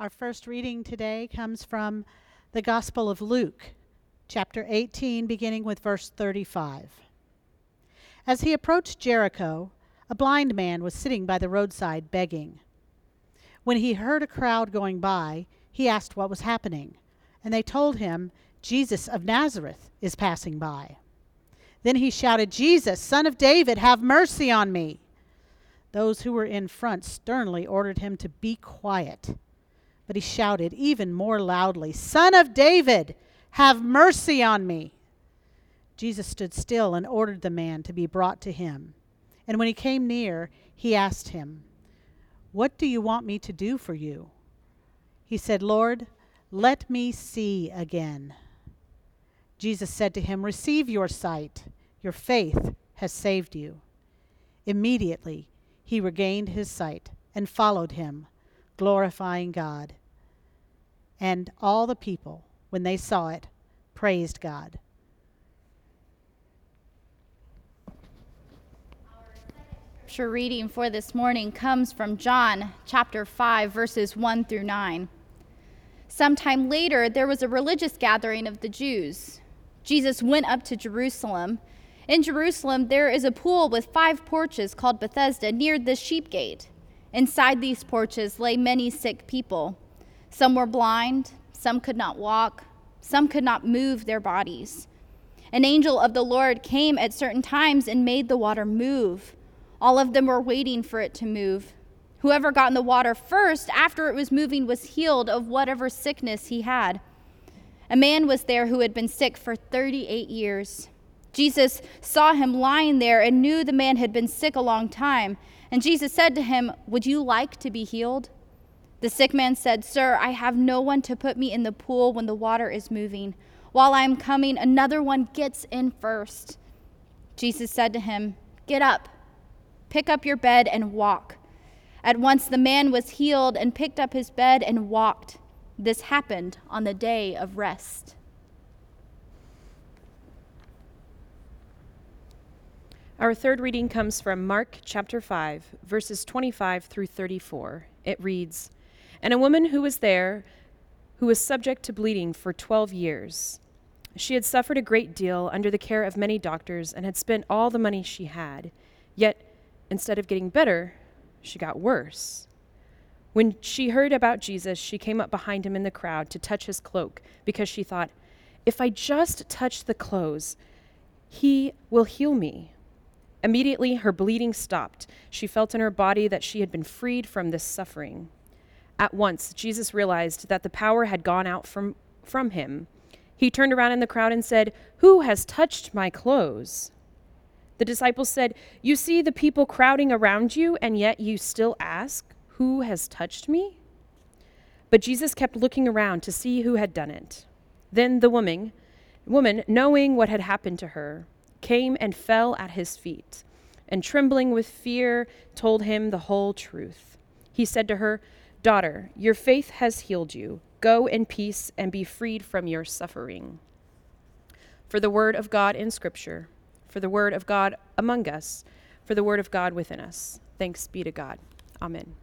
Our first reading today comes from the Gospel of Luke, chapter 18, beginning with verse 35. As he approached Jericho, a blind man was sitting by the roadside begging. When he heard a crowd going by, he asked what was happening, and they told him, Jesus of Nazareth is passing by. Then he shouted, Jesus, son of David, have mercy on me. Those who were in front sternly ordered him to be quiet. But he shouted even more loudly, Son of David, have mercy on me. Jesus stood still and ordered the man to be brought to him. And when he came near, he asked him, What do you want me to do for you? He said, Lord, let me see again. Jesus said to him, Receive your sight. Your faith has saved you. Immediately he regained his sight and followed him, glorifying God. And all the people, when they saw it, praised God. Scripture reading for this morning comes from John chapter 5, verses 1 through 9. Sometime later, there was a religious gathering of the Jews. Jesus went up to Jerusalem. In Jerusalem, there is a pool with five porches called Bethesda near the sheep gate. Inside these porches lay many sick people. Some were blind, some could not walk, some could not move their bodies. An angel of the Lord came at certain times and made the water move. All of them were waiting for it to move. Whoever got in the water first, after it was moving, was healed of whatever sickness he had. A man was there who had been sick for 38 years. Jesus saw him lying there and knew the man had been sick a long time. And Jesus said to him, Would you like to be healed? The sick man said, Sir, I have no one to put me in the pool when the water is moving. While I am coming, another one gets in first. Jesus said to him, Get up, pick up your bed, and walk. At once the man was healed and picked up his bed and walked. This happened on the day of rest. Our third reading comes from Mark chapter 5, verses 25 through 34. It reads, and a woman who was there, who was subject to bleeding for 12 years. She had suffered a great deal under the care of many doctors and had spent all the money she had. Yet, instead of getting better, she got worse. When she heard about Jesus, she came up behind him in the crowd to touch his cloak because she thought, if I just touch the clothes, he will heal me. Immediately, her bleeding stopped. She felt in her body that she had been freed from this suffering. At once, Jesus realized that the power had gone out from, from him. He turned around in the crowd and said, Who has touched my clothes? The disciples said, You see the people crowding around you, and yet you still ask, Who has touched me? But Jesus kept looking around to see who had done it. Then the woman, woman, knowing what had happened to her, came and fell at his feet, and trembling with fear, told him the whole truth. He said to her, Daughter, your faith has healed you. Go in peace and be freed from your suffering. For the word of God in Scripture, for the word of God among us, for the word of God within us. Thanks be to God. Amen.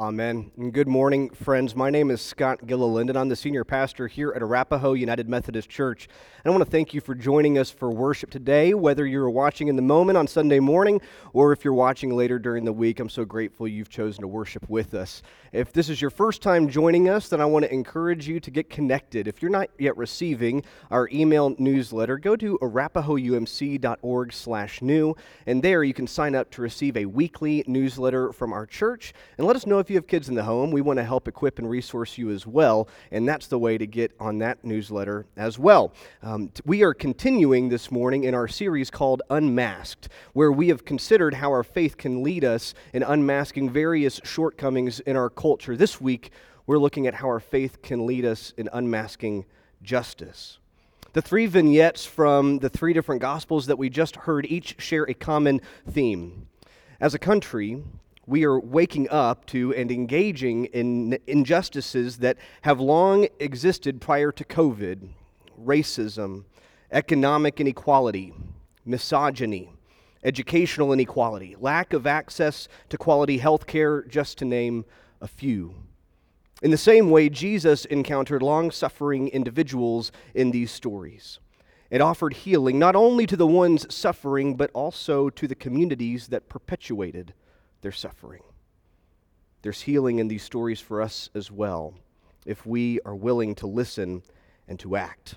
Amen. And good morning, friends. My name is Scott Gilliland, and I'm the senior pastor here at Arapaho United Methodist Church. And I want to thank you for joining us for worship today, whether you're watching in the moment on Sunday morning or if you're watching later during the week. I'm so grateful you've chosen to worship with us. If this is your first time joining us, then I want to encourage you to get connected. If you're not yet receiving our email newsletter, go to arapahoumc.org slash new, and there you can sign up to receive a weekly newsletter from our church. And let us know if you have kids in the home. We want to help equip and resource you as well, and that's the way to get on that newsletter as well. Um, we are continuing this morning in our series called Unmasked, where we have considered how our faith can lead us in unmasking various shortcomings in our culture. This week, we're looking at how our faith can lead us in unmasking justice. The three vignettes from the three different gospels that we just heard each share a common theme. As a country, we are waking up to and engaging in injustices that have long existed prior to COVID racism, economic inequality, misogyny, educational inequality, lack of access to quality health care, just to name a few. In the same way, Jesus encountered long suffering individuals in these stories. It offered healing not only to the ones suffering, but also to the communities that perpetuated their suffering. There's healing in these stories for us as well, if we are willing to listen and to act.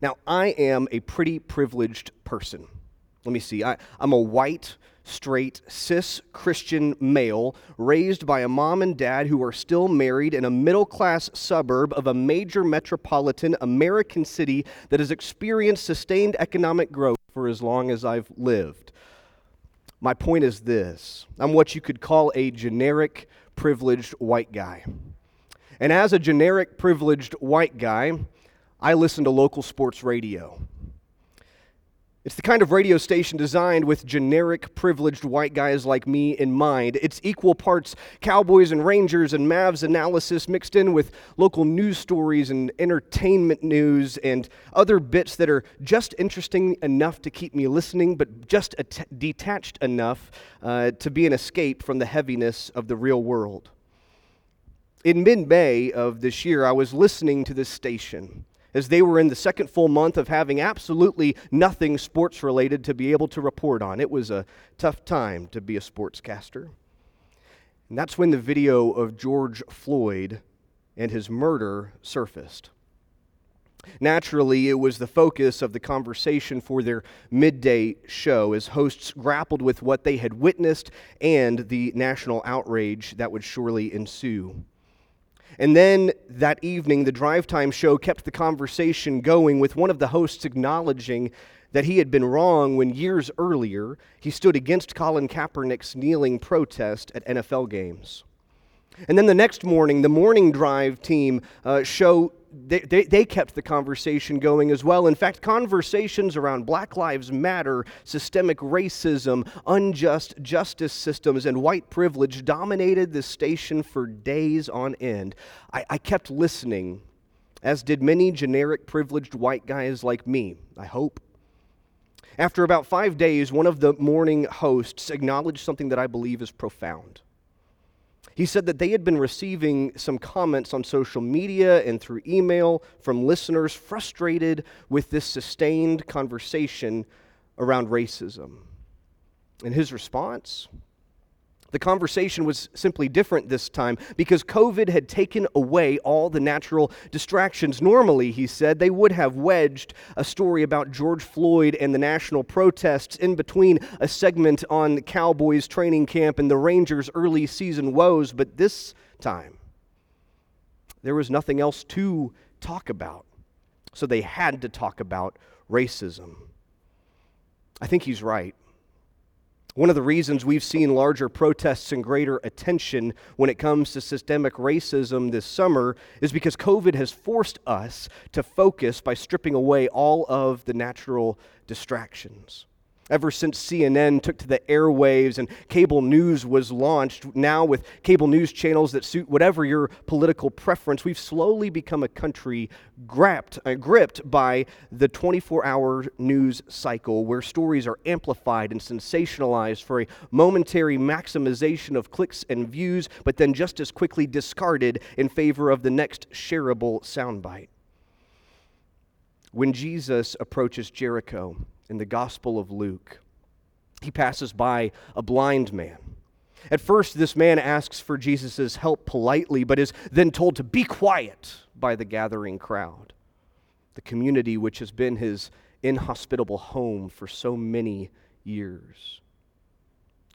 Now, I am a pretty privileged person. Let me see. I, am a white, straight, cis Christian male raised by a mom and dad who are still married in a middle class suburb of a major metropolitan American city that has experienced sustained economic growth for as long as I've lived. My point is this I'm what you could call a generic privileged white guy. And as a generic privileged white guy, I listen to local sports radio. It's the kind of radio station designed with generic, privileged white guys like me in mind. It's equal parts Cowboys and Rangers and Mavs analysis mixed in with local news stories and entertainment news and other bits that are just interesting enough to keep me listening, but just at- detached enough uh, to be an escape from the heaviness of the real world. In mid May of this year, I was listening to this station as they were in the second full month of having absolutely nothing sports related to be able to report on. It was a tough time to be a sportscaster. And that's when the video of George Floyd and his murder surfaced. Naturally, it was the focus of the conversation for their midday show as hosts grappled with what they had witnessed and the national outrage that would surely ensue. And then that evening, the drive time show kept the conversation going with one of the hosts acknowledging that he had been wrong when years earlier he stood against Colin Kaepernick's kneeling protest at NFL games. And then the next morning, the morning drive team uh, show they, they, they, kept the conversation going as well. In fact, conversations around Black Lives Matter, systemic racism, unjust justice systems, and white privilege dominated the station for days on end. I, I kept listening, as did many generic privileged white guys like me, I hope. After about five days, one of the morning hosts acknowledged something that I believe is profound. He said that they had been receiving some comments on social media and through email from listeners frustrated with this sustained conversation around racism. And his response? The conversation was simply different this time because COVID had taken away all the natural distractions. Normally, he said, they would have wedged a story about George Floyd and the national protests in between a segment on Cowboys training camp and the Rangers' early season woes, but this time, there was nothing else to talk about. So they had to talk about racism. I think he's right. One of the reasons we've seen larger protests and greater attention when it comes to systemic racism this summer is because COVID has forced us to focus by stripping away all of the natural distractions. Ever since CNN took to the airwaves and cable news was launched, now with cable news channels that suit whatever your political preference, we've slowly become a country gripped, uh, gripped by the 24 hour news cycle where stories are amplified and sensationalized for a momentary maximization of clicks and views, but then just as quickly discarded in favor of the next shareable soundbite. When Jesus approaches Jericho, in the Gospel of Luke. He passes by a blind man. At first, this man asks for Jesus' help politely, but is then told to be quiet by the gathering crowd, the community which has been his inhospitable home for so many years.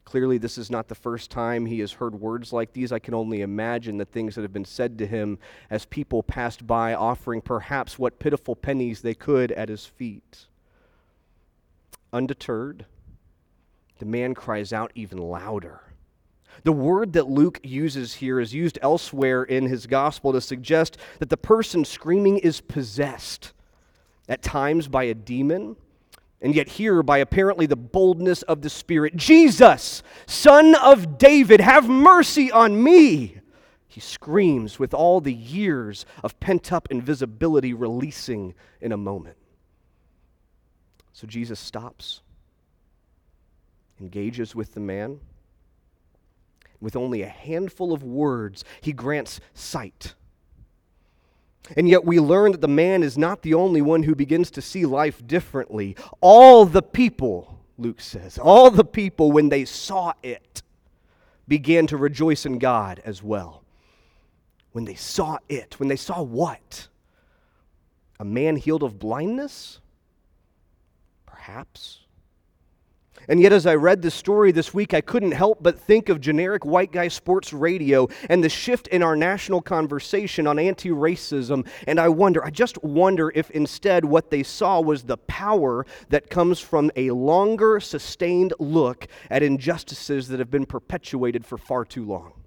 Clearly, this is not the first time he has heard words like these. I can only imagine the things that have been said to him as people passed by, offering perhaps what pitiful pennies they could at his feet. Undeterred, the man cries out even louder. The word that Luke uses here is used elsewhere in his gospel to suggest that the person screaming is possessed, at times by a demon, and yet here by apparently the boldness of the Spirit. Jesus, Son of David, have mercy on me! He screams with all the years of pent up invisibility releasing in a moment. So Jesus stops engages with the man. With only a handful of words, he grants sight. And yet, we learn that the man is not the only one who begins to see life differently. All the people, Luke says, all the people, when they saw it, began to rejoice in God as well. When they saw it, when they saw what? A man healed of blindness? Perhaps. And yet, as I read this story this week, I couldn't help but think of generic white guy sports radio and the shift in our national conversation on anti racism. And I wonder, I just wonder if instead what they saw was the power that comes from a longer, sustained look at injustices that have been perpetuated for far too long.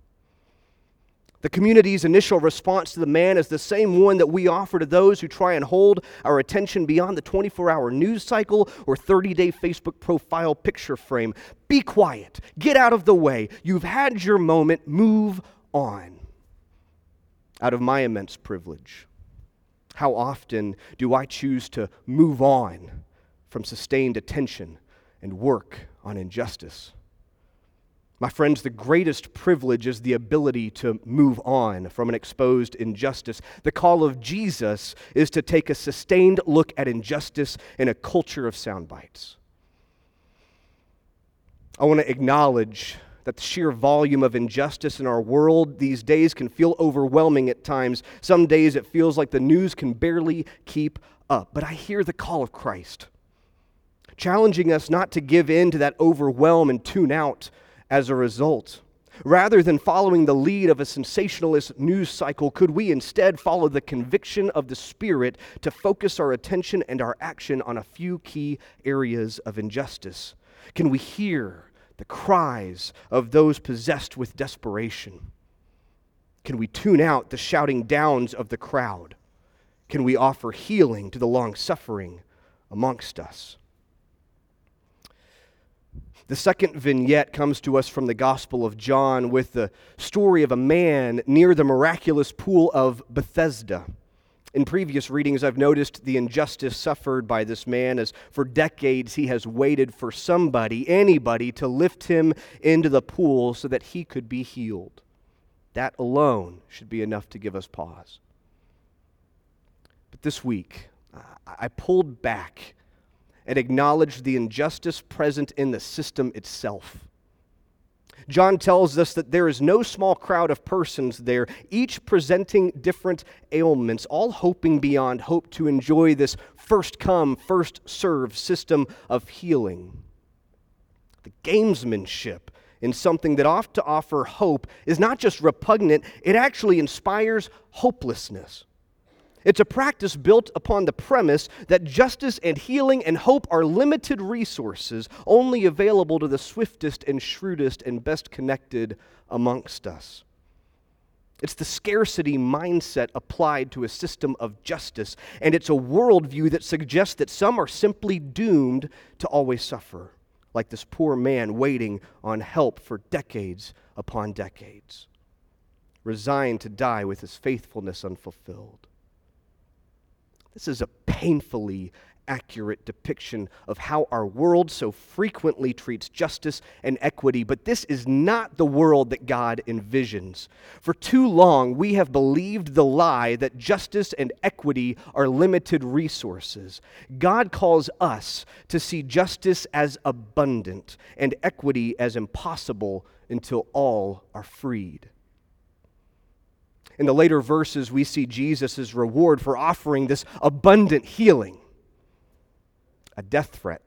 The community's initial response to the man is the same one that we offer to those who try and hold our attention beyond the 24 hour news cycle or 30 day Facebook profile picture frame. Be quiet. Get out of the way. You've had your moment. Move on. Out of my immense privilege, how often do I choose to move on from sustained attention and work on injustice? My friends, the greatest privilege is the ability to move on from an exposed injustice. The call of Jesus is to take a sustained look at injustice in a culture of sound bites. I want to acknowledge that the sheer volume of injustice in our world these days can feel overwhelming at times. Some days it feels like the news can barely keep up. But I hear the call of Christ, challenging us not to give in to that overwhelm and tune out as a result. Rather than following the lead of a sensationalist news cycle, could we instead follow the conviction of the Spirit to focus our attention and our action on a few key areas of injustice? Can we hear the cries of those possessed with desperation? Can we tune out the shouting downs of the crowd? Can we offer healing to the long suffering amongst us? The second vignette comes to us from the Gospel of John with the story of a man near the miraculous pool of Bethesda. In previous readings, I've noticed the injustice suffered by this man as for decades he has waited for somebody, anybody, to lift him into the pool so that he could be healed. That alone should be enough to give us pause. But this week, I pulled back and acknowledge the injustice present in the system itself. John tells us that there is no small crowd of persons there, each presenting different ailments, all hoping beyond hope to enjoy this first come, first serve system of healing. The gamesmanship in something that ought to offer hope is not just repugnant, it actually inspires hopelessness. It's a practice built upon the premise that justice and healing and hope are limited resources only available to the swiftest and shrewdest and best connected amongst us. It's the scarcity mindset applied to a system of justice, and it's a worldview that suggests that some are simply doomed to always suffer, like this poor man waiting on help for decades upon decades, resigned to die with his faithfulness unfulfilled. This is a painfully accurate depiction of how our world so frequently treats justice and equity, but this is not the world that God envisions. For too long, we have believed the lie that justice and equity are limited resources. God calls us to see justice as abundant and equity as impossible until all are freed. In the later verses, we see Jesus' reward for offering this abundant healing a death threat.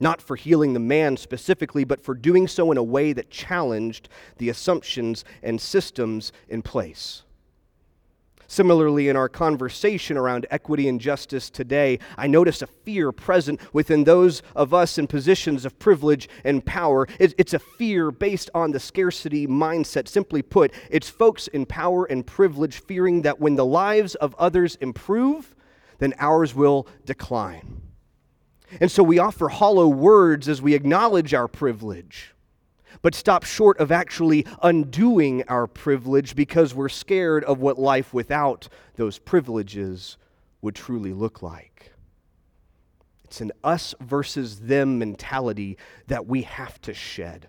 Not for healing the man specifically, but for doing so in a way that challenged the assumptions and systems in place. Similarly, in our conversation around equity and justice today, I notice a fear present within those of us in positions of privilege and power. It's a fear based on the scarcity mindset. Simply put, it's folks in power and privilege fearing that when the lives of others improve, then ours will decline. And so we offer hollow words as we acknowledge our privilege but stop short of actually undoing our privilege because we're scared of what life without those privileges would truly look like. It's an us versus them mentality that we have to shed.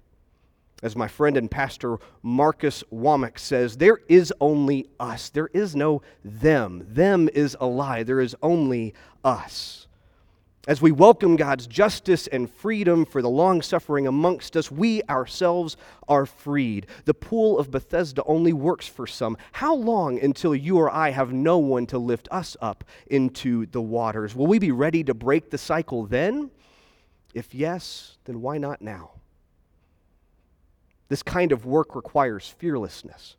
As my friend and pastor Marcus Womack says, there is only us. There is no them. Them is a lie. There is only us. As we welcome God's justice and freedom for the long suffering amongst us, we ourselves are freed. The pool of Bethesda only works for some. How long until you or I have no one to lift us up into the waters? Will we be ready to break the cycle then? If yes, then why not now? This kind of work requires fearlessness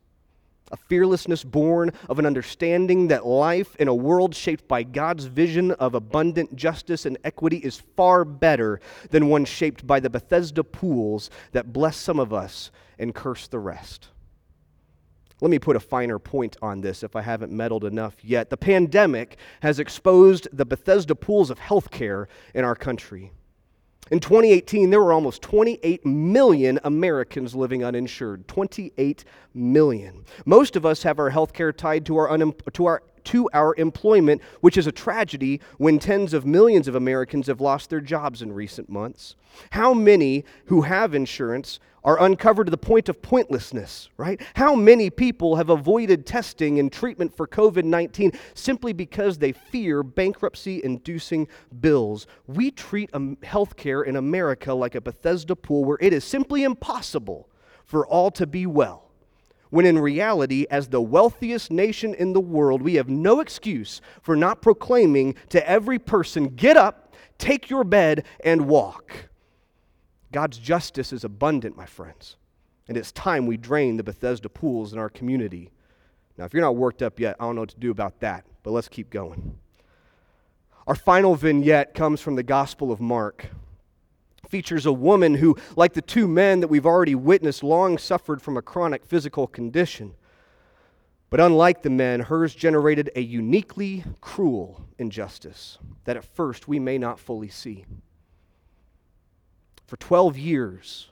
a fearlessness born of an understanding that life in a world shaped by God's vision of abundant justice and equity is far better than one shaped by the Bethesda pools that bless some of us and curse the rest. Let me put a finer point on this if I haven't meddled enough yet. The pandemic has exposed the Bethesda pools of healthcare in our country. In 2018, there were almost 28 million Americans living uninsured. 28 million. Most of us have our health care tied to our, to our to our employment, which is a tragedy when tens of millions of Americans have lost their jobs in recent months. How many who have insurance are uncovered to the point of pointlessness, right? How many people have avoided testing and treatment for COVID 19 simply because they fear bankruptcy inducing bills? We treat um, healthcare in America like a Bethesda pool where it is simply impossible for all to be well when in reality, as the wealthiest nation in the world, we have no excuse for not proclaiming to every person get up, take your bed, and walk. God's justice is abundant, my friends, and it's time we drain the Bethesda pools in our community. Now, if you're not worked up yet, I don't know what to do about that, but let's keep going. Our final vignette comes from the Gospel of Mark features a woman who, like the two men that we've already witnessed, long suffered from a chronic physical condition. But unlike the men, hers generated a uniquely cruel injustice that at first we may not fully see. For 12 years,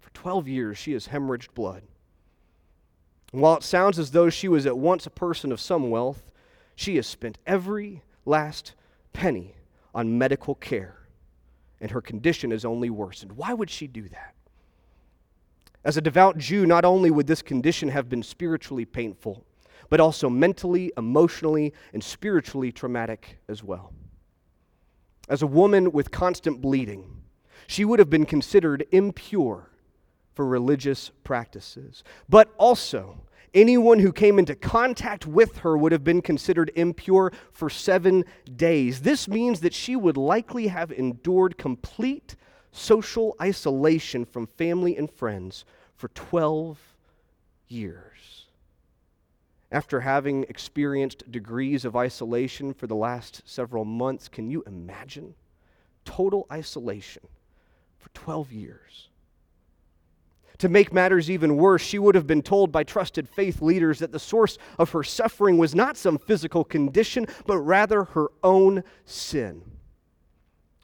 for 12 years, she has hemorrhaged blood. And while it sounds as though she was at once a person of some wealth, she has spent every last penny on medical care and her condition has only worsened. Why would she do that? As a devout Jew, not only would this condition have been spiritually painful, but also mentally, emotionally, and spiritually traumatic as well. As a woman with constant bleeding, she would have been considered impure for religious practices, but also Anyone who came into contact with her would have been considered impure for seven days. This means that she would likely have endured complete social isolation from family and friends for 12 years. After having experienced degrees of isolation for the last several months, can you imagine total isolation for 12 years? To make matters even worse, she would have been told by trusted faith leaders that the source of her suffering was not some physical condition, but rather her own sin.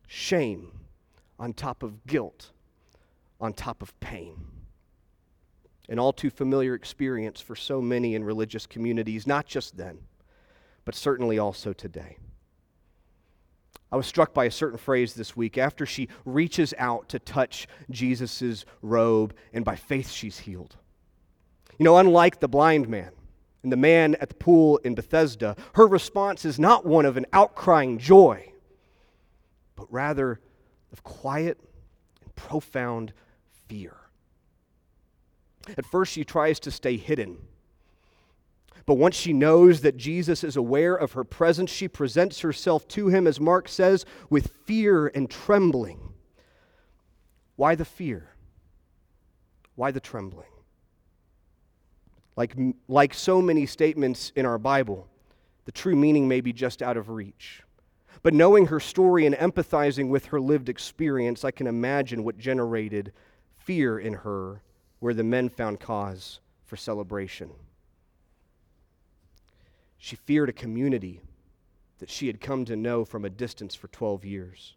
Shame on top of guilt, on top of pain. An all too familiar experience for so many in religious communities, not just then, but certainly also today. I was struck by a certain phrase this week after she reaches out to touch Jesus' robe, and by faith she's healed. You know, unlike the blind man and the man at the pool in Bethesda, her response is not one of an outcrying joy, but rather of quiet and profound fear. At first, she tries to stay hidden but once she knows that Jesus is aware of her presence, she presents herself to him, as Mark says, with fear and trembling. Why the fear? Why the trembling? Like, like so many statements in our Bible, the true meaning may be just out of reach. But knowing her story and empathizing with her lived experience, I can imagine what generated fear in her where the men found cause for celebration. She feared a community that she had come to know from a distance for 12 years.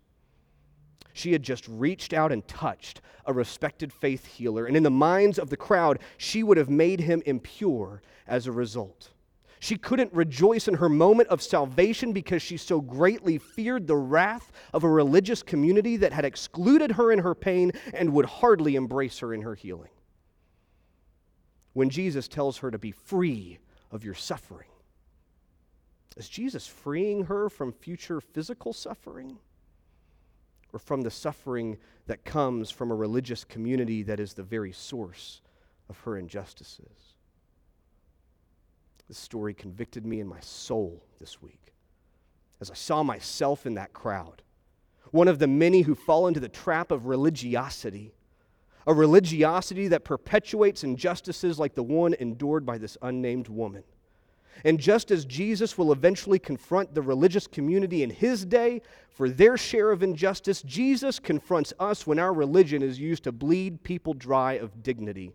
She had just reached out and touched a respected faith healer, and in the minds of the crowd, she would have made him impure as a result. She couldn't rejoice in her moment of salvation because she so greatly feared the wrath of a religious community that had excluded her in her pain and would hardly embrace her in her healing. When Jesus tells her to be free of your suffering, is Jesus freeing her from future physical suffering? Or from the suffering that comes from a religious community that is the very source of her injustices? This story convicted me in my soul this week as I saw myself in that crowd. One of the many who fall into the trap of religiosity, a religiosity that perpetuates injustices like the one endured by this unnamed woman. And just as Jesus will eventually confront the religious community in his day for their share of injustice, Jesus confronts us when our religion is used to bleed people dry of dignity.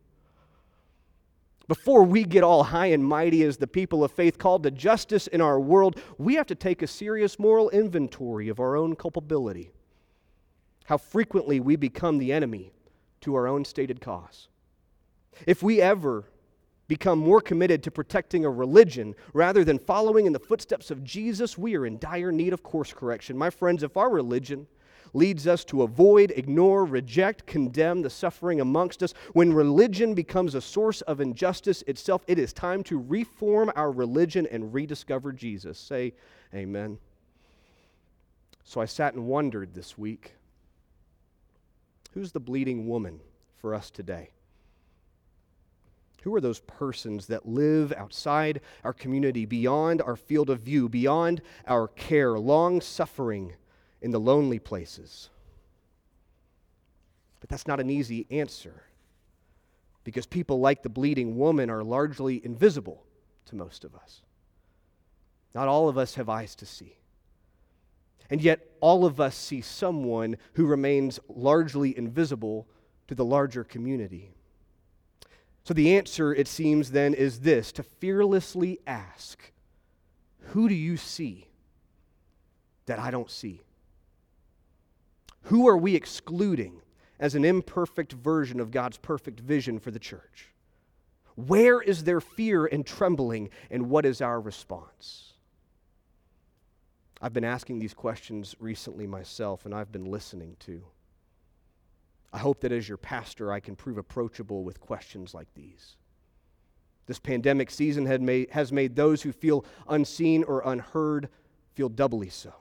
Before we get all high and mighty as the people of faith called to justice in our world, we have to take a serious moral inventory of our own culpability. How frequently we become the enemy to our own stated cause. If we ever become more committed to protecting a religion rather than following in the footsteps of Jesus, we are in dire need of course correction. My friends, if our religion leads us to avoid, ignore, reject, condemn the suffering amongst us. When religion becomes a source of injustice itself, it is time to reform our religion and rediscover Jesus. Say amen. So I sat and wondered this week who's the bleeding woman for us today? Who are those persons that live outside our community, beyond our field of view, beyond our care, long suffering? in the lonely places. But that's not an easy answer because people like the bleeding woman are largely invisible to most of us. Not all of us have eyes to see. And yet, all of us see someone who remains largely invisible to the larger community. So, the answer, it seems, then, is this to fearlessly ask, Who do you see that I don't see? Who are we excluding as an imperfect version of God's perfect vision for the church? Where is their fear and trembling, and what is our response? I've been asking these questions recently myself, and I've been listening to. I hope that as your pastor, I can prove approachable with questions like these. This pandemic season made, has made those who feel unseen or unheard feel doubly so.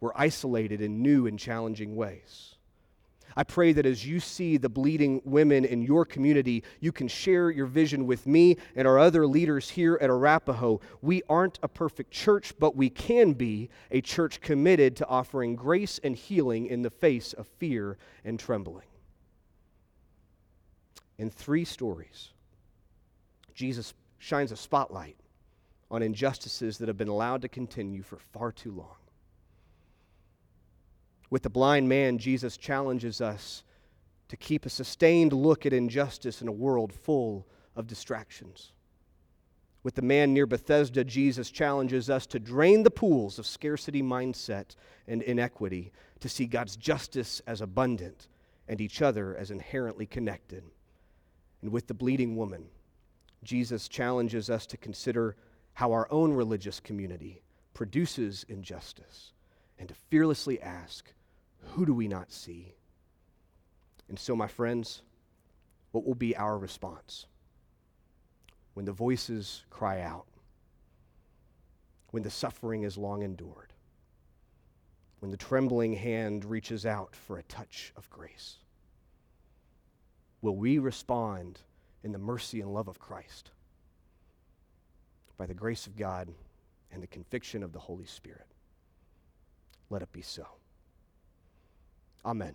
We're isolated in new and challenging ways. I pray that as you see the bleeding women in your community, you can share your vision with me and our other leaders here at Arapaho. We aren't a perfect church, but we can be a church committed to offering grace and healing in the face of fear and trembling. In three stories, Jesus shines a spotlight on injustices that have been allowed to continue for far too long. With the blind man, Jesus challenges us to keep a sustained look at injustice in a world full of distractions. With the man near Bethesda, Jesus challenges us to drain the pools of scarcity mindset and inequity, to see God's justice as abundant and each other as inherently connected. And with the bleeding woman, Jesus challenges us to consider how our own religious community produces injustice and to fearlessly ask, who do we not see? And so, my friends, what will be our response? When the voices cry out, when the suffering is long endured, when the trembling hand reaches out for a touch of grace? Will we respond in the mercy and love of Christ by the grace of God and the conviction of the Holy Spirit? Let it be so. Amen.